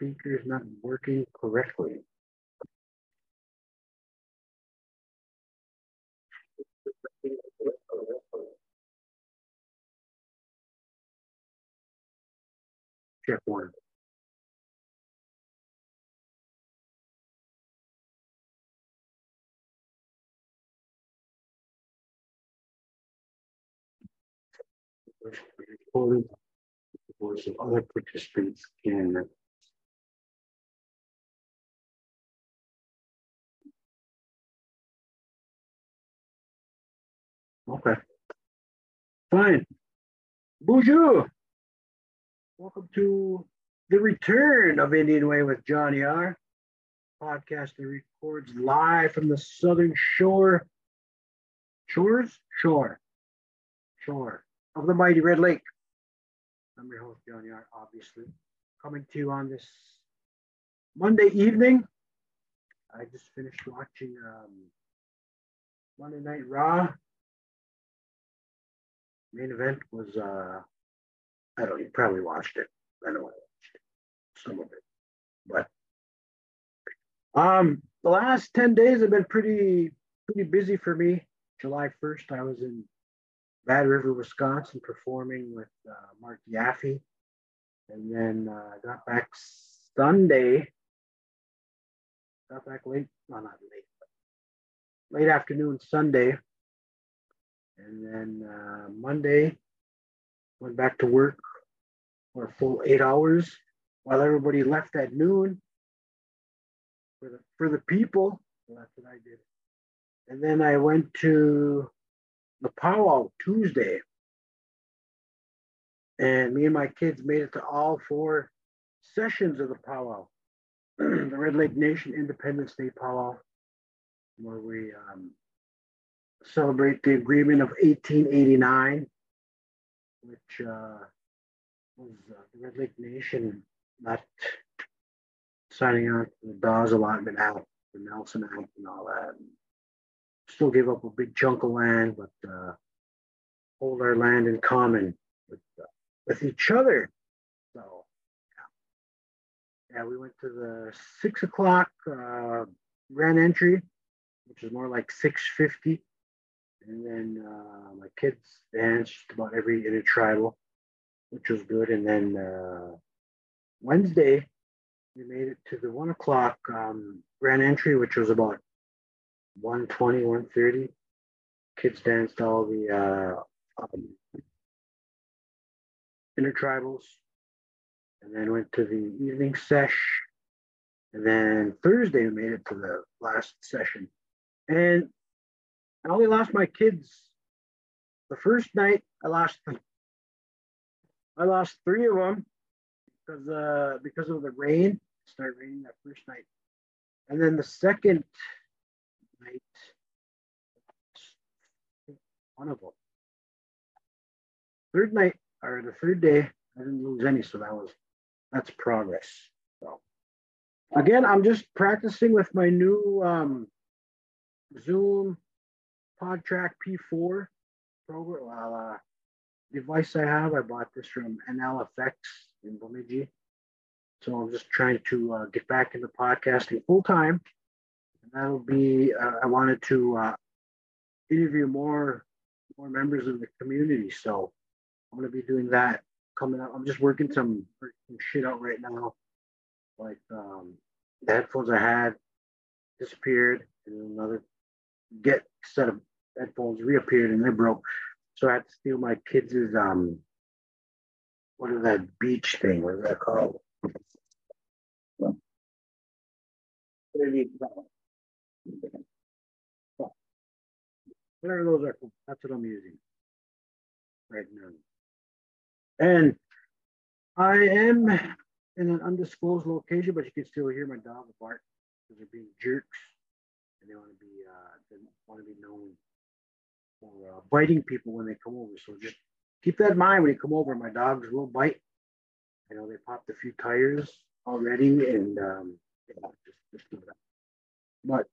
speaker is not working correctly. Check one. Recorded. The voice of other participants can Okay. Fine. Bonjour. Welcome to the return of Indian Way with Johnny R. Podcast that records live from the southern shore. Shores? Shore. Shore of the mighty Red Lake. I'm your host, Johnny R, obviously. Coming to you on this Monday evening. I just finished watching um, Monday Night Raw main event was uh I don't know, you probably watched it. I know I watched some of it. But um the last 10 days have been pretty pretty busy for me. July 1st, I was in Bad River, Wisconsin, performing with uh, Mark Yaffe. And then uh, got back Sunday. Got back late, well, not late, late afternoon Sunday. And then uh, Monday, went back to work for a full eight hours while everybody left at noon for the, for the people. That's what I did. And then I went to the powwow Tuesday. And me and my kids made it to all four sessions of the powwow the Red Lake Nation Independence Day powwow, where we um, celebrate the agreement of 1889, which uh, was uh, the Red Lake Nation not signing on to the Dawes Allotment Act, the Nelson Act, and all that. Still give up a big chunk of land, but uh, hold our land in common with, uh, with each other. So, yeah. yeah, we went to the six o'clock uh, grand entry, which is more like 650 and then uh, my kids danced about every intertribal, which was good. And then uh, Wednesday, we made it to the one o'clock um, grand entry, which was about 120, 130. Kids danced all the uh, um, intertribals, and then went to the evening sesh. And then Thursday, we made it to the last session. And I only lost my kids. The first night, I lost them. I lost three of them because uh, because of the rain. It started raining that first night, and then the second night, one of them. Third night or the third day, I didn't lose any, so that was that's progress. So again, I'm just practicing with my new um, Zoom PodTrak P4 program uh, device I have. I bought this from NLFX in Bemidji. So I'm just trying to uh, get back into podcasting full time. And that'll be, uh, I wanted to uh, interview more, more members of the community. So I'm going to be doing that coming up. I'm just working some, some shit out right now. Like um, the headphones I had disappeared and another get set of headphones reappeared and they broke. So I had to steal my kids' um what is that beach thing? What is that called? Whatever those are, that's what I'm using right now. And I am in an undisclosed location, but you can still hear my dog bark because they're being jerks and they want to be uh, they want to be known for uh, biting people when they come over. So just keep that in mind when you come over. My dogs will bite. I know they popped a few tires already, and um, yeah, just, just But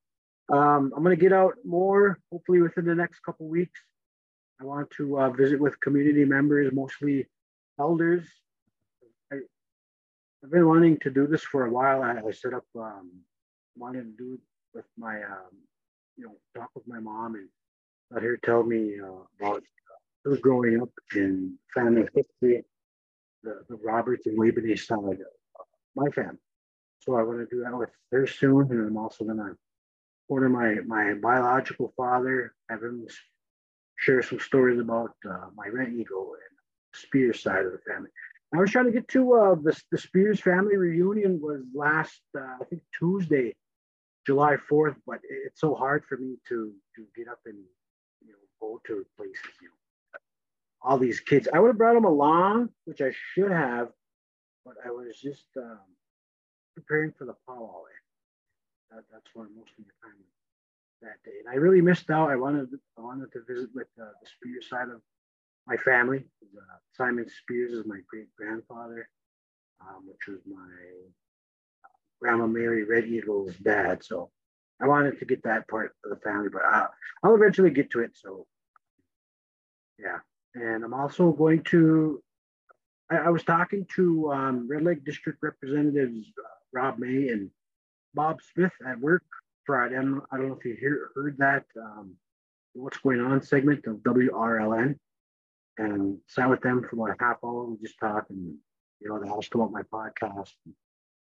um, I'm going to get out more, hopefully within the next couple weeks. I want to uh, visit with community members, mostly elders. I, I've been wanting to do this for a while. I, I set up, um, wanted to do it with my, um, you know, talk with my mom and let her tell me uh, about her growing up in family history, the, the Roberts and Waveney side of uh, my family. So I want to do that with her soon, and I'm also going to order my my biological father, have him share some stories about uh, my Red Eagle and Spears side of the family. I was trying to get to uh, the, the Spears family reunion was last, uh, I think Tuesday, July 4th, but it's so hard for me to, to get up and, go to places, you know, all these kids. I would have brought them along, which I should have, but I was just um, preparing for the powwow. That, that's where most of the time that day. And I really missed out. I wanted, I wanted to visit with uh, the Spears side of my family. Uh, Simon Spears is my great grandfather, um, which was my uh, grandma Mary Red Eagle's dad. So I wanted to get that part of the family, but I'll, I'll eventually get to it. So yeah, and I'm also going to. I, I was talking to um, Red Lake District Representatives uh, Rob May and Bob Smith at work Friday. I don't, I don't know if you hear, heard that. Um, what's going on segment of WRLN and sat with them for like half hour. We just talked and, you know, they asked about my podcast and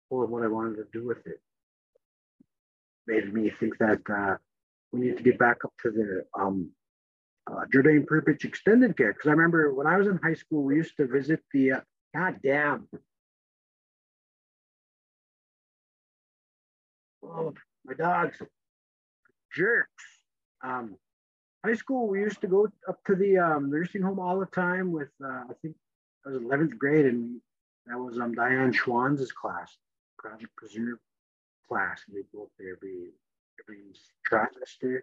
told what I wanted to do with it. Made me think that uh, we need to get back up to the um, uh, Jourdain Perpich extended care. Because I remember when I was in high school, we used to visit the, uh, God damn. Oh, my dogs, jerks. Um, high school, we used to go up to the um, nursing home all the time with, uh, I think I was 11th grade, and that was um, Diane Schwanz's class, Project Preserve class. We go up there every, every trimester.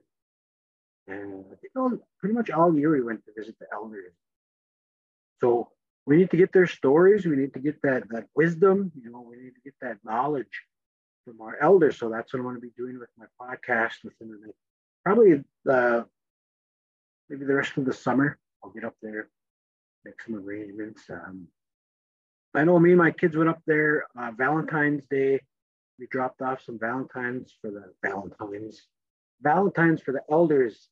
And I think all, pretty much all year we went to visit the elders. So we need to get their stories. We need to get that, that wisdom, you know, we need to get that knowledge from our elders. So that's what I'm going to be doing with my podcast within the next, probably the maybe the rest of the summer. I'll get up there, make some arrangements. Um, I know me and my kids went up there uh, Valentine's Day. We dropped off some Valentines for the Valentines, Valentines for the elders.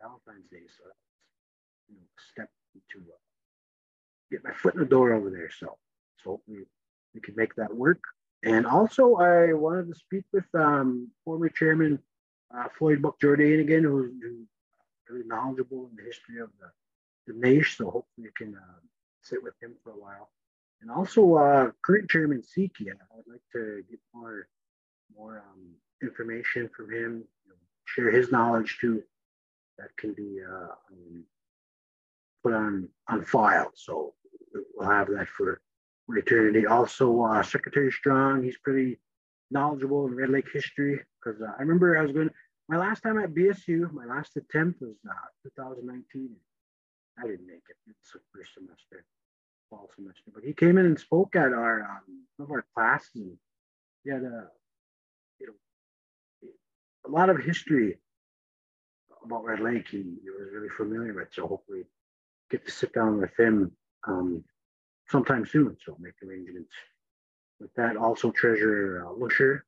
Valentine's Day, so you know, step to uh, get my foot in the door over there. So, so hopefully we can make that work. And also, I wanted to speak with um, former chairman uh, Floyd Buck Jourdain again, who's, who's very knowledgeable in the history of the, the Naish. So hopefully you can uh, sit with him for a while. And also, uh, current chairman Seki, I'd like to get more more um, information from him, share his knowledge too. That can be uh, um, put on on file. So we'll have that for for eternity. Also, uh, Secretary Strong, he's pretty knowledgeable in Red Lake history because uh, I remember I was going my last time at BSU, my last attempt was uh, 2019. I didn't make it. It's the first semester, fall semester. But he came in and spoke at our um, of our classes. And he had a, you know, a lot of history about Red Lake. He, he was really familiar with. So hopefully, get to sit down with him um, sometime soon. So make arrangements with that. Also, Treasurer uh, Lusher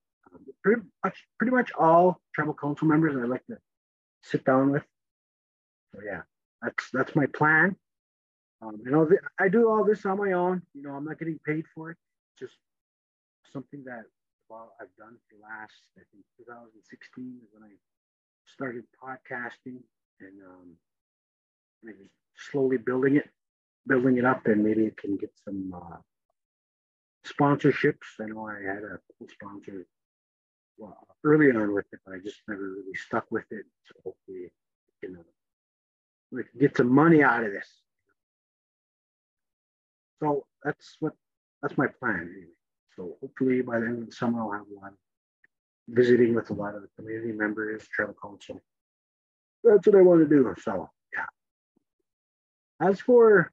pretty much pretty much all tribal council members I'd like to sit down with. So yeah, that's that's my plan. Um, you know, I do all this on my own. You know, I'm not getting paid for it. Just something that well, I've done for the last I think 2016 is when I started podcasting and um, and slowly building it, building it up, and maybe it can get some uh, sponsorships. I know I had a couple sponsors well, early on with it, but I just never really stuck with it. So hopefully, can, uh, we can get some money out of this. So that's what that's my plan. So hopefully by the end of the summer, I'll have one visiting with a lot of the community members, tribal council. That's what I want to do. So yeah. As for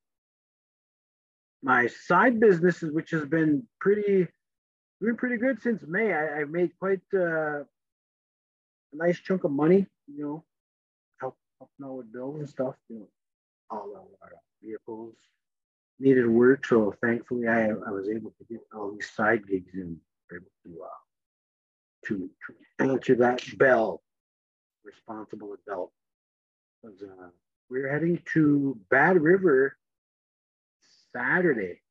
my side businesses, which has been pretty doing pretty good since May. I, have made quite uh, a nice chunk of money, you know, help helping out with bills and stuff, you know, all our vehicles, needed work. So thankfully, I, I was able to get all these side gigs in, able to, uh, to, to answer that bell, responsible adult. Uh, we're heading to Bad River Saturday,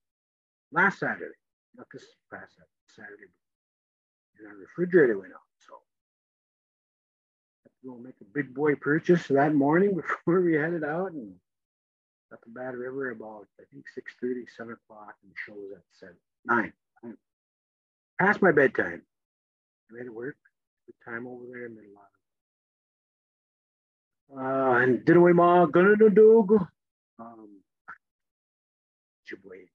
last Saturday, not this past Saturday, and our refrigerator went out. So we'll make a big boy purchase that morning before we headed out and up the Bad River about I think 6 30, 7 o'clock, and the show was at 7, 9. nine. Past my bedtime. I made it work. Good time over there, made a lot of uh, and did away ma gonna do dog. Um Chibwe.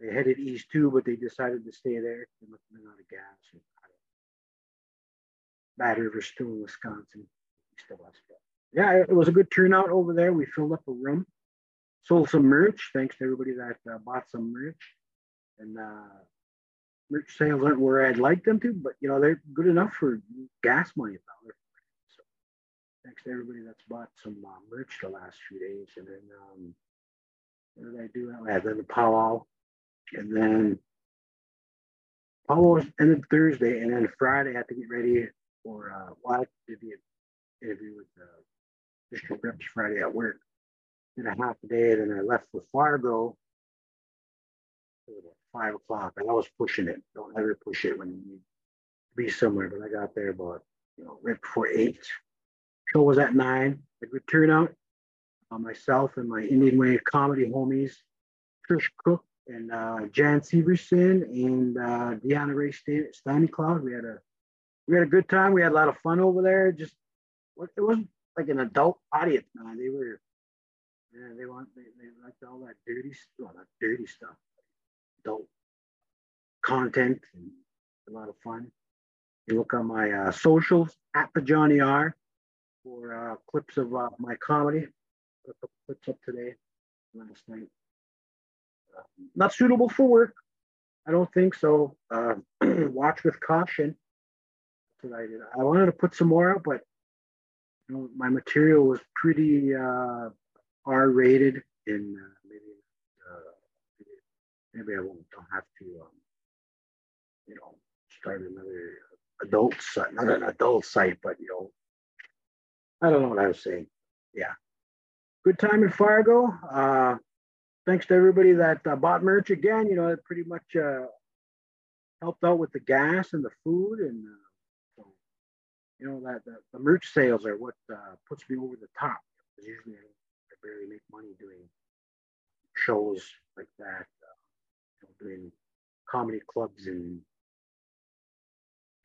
They headed east too, but they decided to stay there. They must have been out of gas. Bad River still in Wisconsin. Still West yeah, it was a good turnout over there. We filled up a room, sold some merch. Thanks to everybody that uh, bought some merch. And uh, merch sales aren't where I'd like them to, but you know they're good enough for gas money. So thanks to everybody that's bought some uh, merch the last few days. And then um, what did I do? I had then the powwow, and then powwow ended Thursday, and then Friday I had to get ready for uh, well, I the interview with uh, district reps Friday at work. Did a half a day, then I left for Fargo. Five o'clock, and I was pushing it. Don't ever push it when you need to be somewhere. But I got there about you know right before eight. Show was at nine. A good turnout. Uh, myself and my Indian Way comedy homies, Trish Cook and uh, Jan Severson and uh, Deanna Ray Stanley Cloud. We had a we had a good time. We had a lot of fun over there. Just it wasn't like an adult audience, man. They were, yeah, they want, they, they liked all that dirty, well, not dirty stuff, adult content and a lot of fun. You look on my uh, socials at the Johnny R for uh, clips of uh, my comedy. Put clips up today, last night. Uh, not suitable for work. I don't think so. Uh, watch with caution. I. I wanted to put some more out, but you know, my material was pretty uh, R rated and uh, maybe, uh, maybe I won't don't have to um, you know start another adult site, not an adult site, but you know I don't know what I was saying. Yeah, good time in Fargo. Uh, thanks to everybody that uh, bought merch again. You know, it pretty much uh, helped out with the gas and the food and. Uh, you know that the, the merch sales are what uh, puts me over the top. Because usually I, I, barely make money doing shows like that, uh, doing comedy clubs and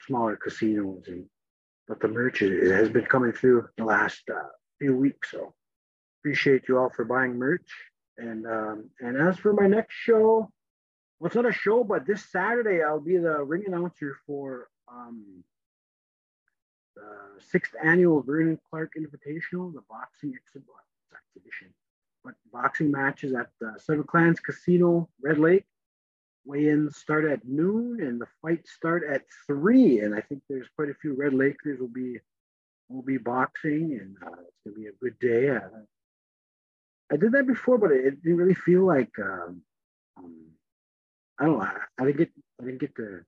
smaller casinos, and but the merch is, has been coming through the last uh, few weeks. So appreciate you all for buying merch. And um, and as for my next show, well, it's not a show, but this Saturday I'll be the ring announcer for um, the sixth annual Vernon Clark Invitational, the boxing exhibition. But boxing matches at the Seven Clans Casino, Red Lake. Weigh-ins start at noon, and the fights start at three. And I think there's quite a few Red Lakers will be will be boxing, and uh, it's gonna be a good day. Uh, I did that before, but it didn't really feel like um, um, I don't know. I, I didn't get I didn't get to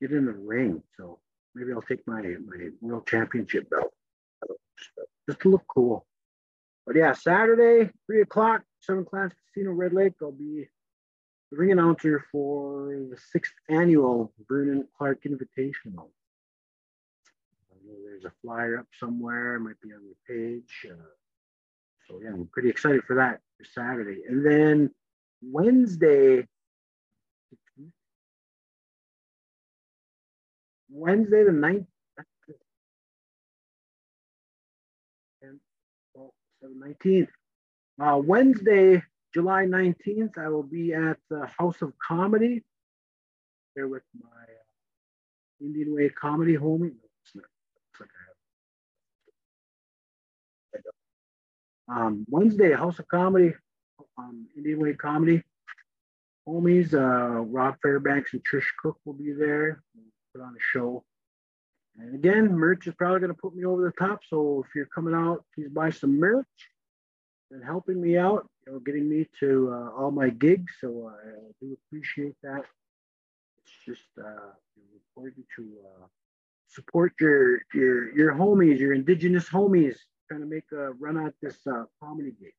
get in the ring, so maybe I'll take my my world championship belt just to look cool. But yeah, Saturday, three o'clock, Seven Clans Casino, Red Lake. I'll be the ring announcer for the sixth annual Vernon Clark Invitational. there's a flyer up somewhere, might be on the page. Uh, so yeah, I'm pretty excited for that for Saturday. And then Wednesday, Wednesday the 9th, 19th. Uh, Wednesday, July 19th, I will be at the House of Comedy there with my uh, Indian Way comedy homie. um, Wednesday, House of Comedy, um, Indian Way comedy homies. Uh, Rob Fairbanks and Trish Cook will be there put on a show. And again, merch is probably going to put me over the top. So if you're coming out, please buy some merch and helping me out. you know, getting me to uh, all my gigs. So I do appreciate that. It's just uh, important to uh, support your your your homies, your indigenous homies, trying to make a run at this uh, comedy gig.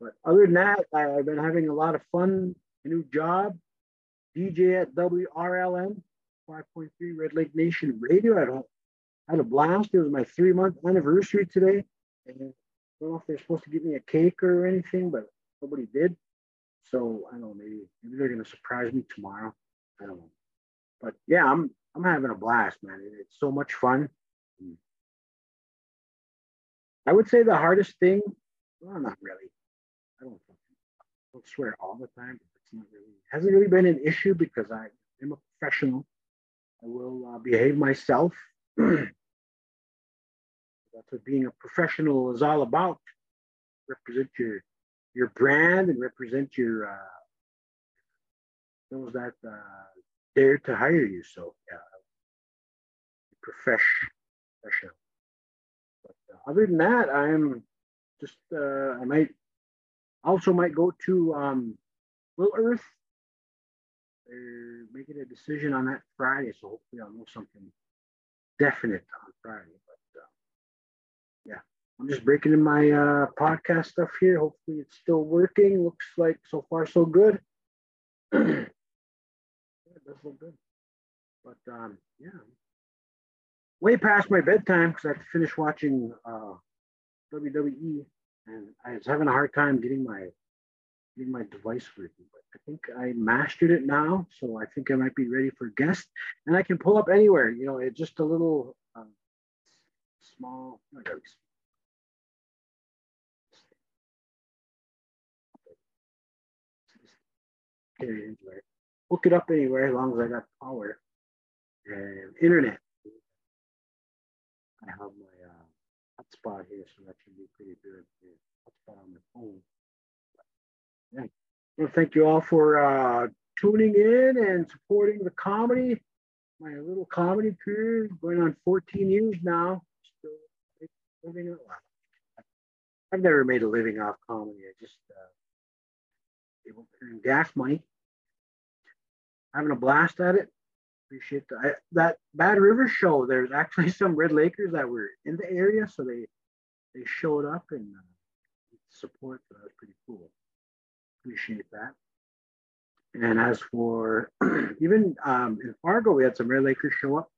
But other than that, I, have been having a lot of fun. A new job, DJ at WRLN 5.3 Red Lake Nation Radio. I had a, had a blast. It was my three month anniversary today. And I don't know if they're supposed to give me a cake or anything, but nobody did. So I don't know, maybe maybe they're gonna surprise me tomorrow. I don't know. But yeah, I'm I'm having a blast, man. It's so much fun. I would say the hardest thing, well, not really. I don't, I don't swear all the time. It's not really hasn't really been an issue because I am a professional. I will uh, behave myself. That's what being a professional is all about. Represent your your brand and represent your uh, those that uh, dare to hire you. So yeah, professional. But uh, other than that, I'm just uh, I might also might go to um, Little Earth. They're making a decision on that Friday, so hopefully I'll know something definite on Friday. But uh, yeah, I'm just breaking in my uh, podcast stuff here. Hopefully it's still working. Looks like so far so good. yeah, it does look good. But um, yeah, way past my bedtime because I have to finish watching uh, WWE, and I was having a hard time getting my getting my device working. But I think I mastered it now, so I think I might be ready for guest, and I can pull up anywhere. You know, it's just a little uh, small. Hook it up anywhere as long as I got power and internet. I have my uh, hotspot here, so that should be pretty good. Hotspot on my phone. Yeah. Well, thank you all for uh, tuning in and supporting the comedy. My little comedy career going on 14 years now. Still living it. I've never made a living off comedy. I just uh, able to earn gas money having a blast at it. Appreciate that. I, that Bad River show. There's actually some Red Lakers that were in the area, so they they showed up and uh, support. So that was pretty cool. Appreciate that. And as for even um, in Fargo, we had some Red Lakers show up.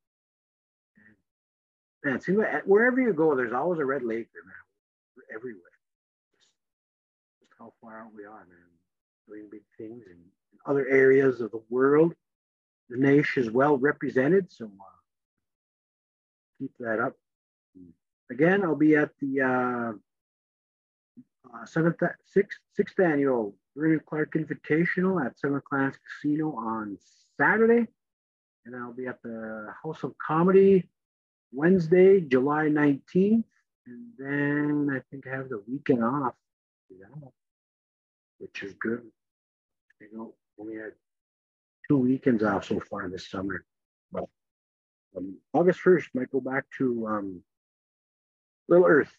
Like wherever you go, there's always a Red Laker, man. Everywhere. Just, just how far out we are, man. Doing big things in other areas of the world. The nation is well represented, so uh, keep that up. Again, I'll be at the uh, uh, seventh, sixth, sixth annual Vernon Clark Invitational at Seven Clans Casino on Saturday, and I'll be at the House of Comedy Wednesday, July 19th, and then I think I have the weekend off, which is good. You know, only had two weekends off so far this summer. But um, August 1st might go back to um, Little Earth,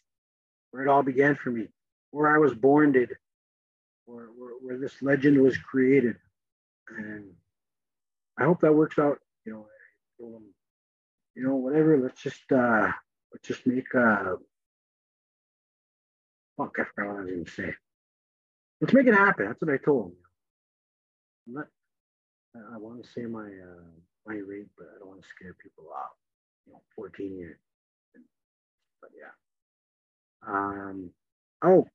where it all began for me, where I was born did, where, this legend was created. And I hope that works out. You know, I them, you know, whatever, let's just uh let's just make uh fuck I forgot what I was gonna say. Let's make it happen. That's what I told him. I'm not, I want to say my uh, my rate, but I don't want to scare people off. You know, 14 years. But yeah. Um, oh,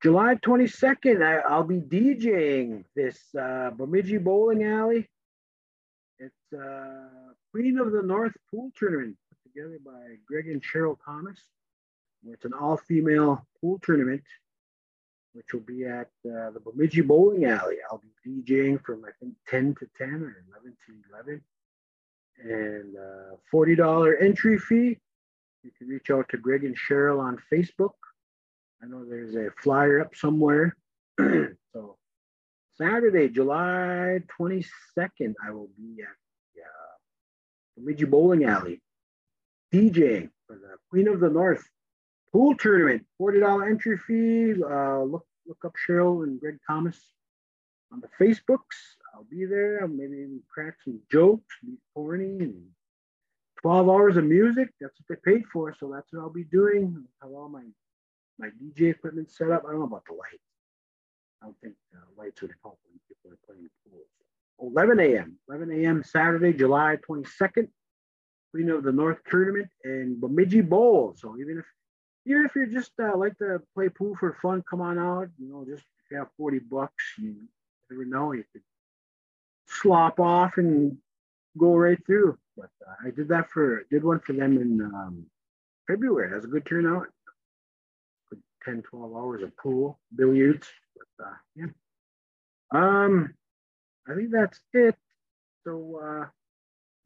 July 22nd, I, will be DJing this uh, Bemidji Bowling Alley. It's uh, Queen of the North Pool Tournament put together by Greg and Cheryl Thomas. It's an all female pool tournament which will be at uh, the Bemidji Bowling Alley. I'll be DJing from I think 10 to 10 or 11 to 11. And uh, $40 entry fee. You can reach out to Greg and Cheryl on Facebook. I know there's a flyer up somewhere. so Saturday, July 22nd, I will be at the uh, Bemidji Bowling Alley DJing for the Queen of the North pool tournament. $40 entry fee. Uh, look look up Cheryl and Greg Thomas on the Facebooks. I'll be there. I'll maybe crack some jokes, be corny, and 12 hours of music. That's what they paid for. So that's what I'll be doing. I'll have all my, my DJ equipment set up. I don't know about the lights. I don't think uh, lights would help when people are playing pool. 11 a.m. 11 a.m. Saturday, July 22nd. Queen of the North tournament and Bemidji Bowl. So even if even if you're just uh, like to play pool for fun, come on out. You know, just if you have 40 bucks, you never know. You could slop off and go right through. But uh, I did that for did one for them in um, February. That was a good turnout. Good 10, 12 hours of pool, billiards. But uh, yeah. Um, I think that's it. So uh,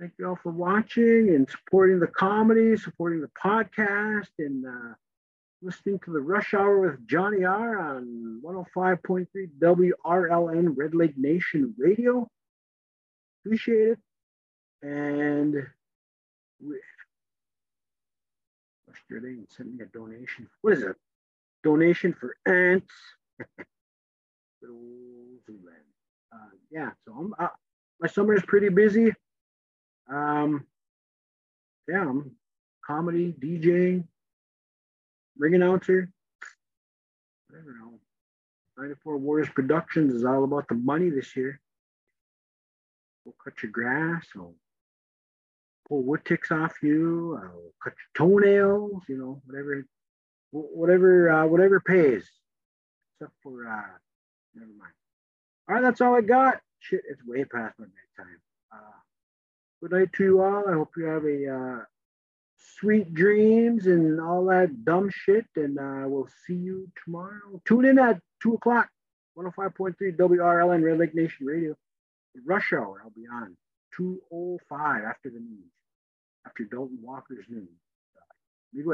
thank you all for watching and supporting the comedy, supporting the podcast, and uh, listening to the Rush Hour with Johnny R on 105.3 WRLN Red Lake Nation Radio. Appreciate it. And we, yesterday and sent me a donation. What is it? Donation for ants. uh, yeah, so I'm, uh, my summer is pretty busy. Um, yeah, I'm comedy, DJing, ring announcer. I don't know. 94 Warriors Productions is all about the money this year. We'll cut your grass, I'll pull wood ticks off you, I'll cut your toenails, you know, whatever, whatever, uh, whatever pays. Except for, uh, never mind. All right, that's all I got. Shit, it's way past my bedtime. Uh, good night to you all. I hope you have a uh, sweet dreams and all that dumb shit. And uh, we'll see you tomorrow. Tune in at 2 o'clock, 105.3 WRLN Red Lake Nation Radio. Rush hour, I'll be on 205 after the news, after Dalton Walker's news. Uh.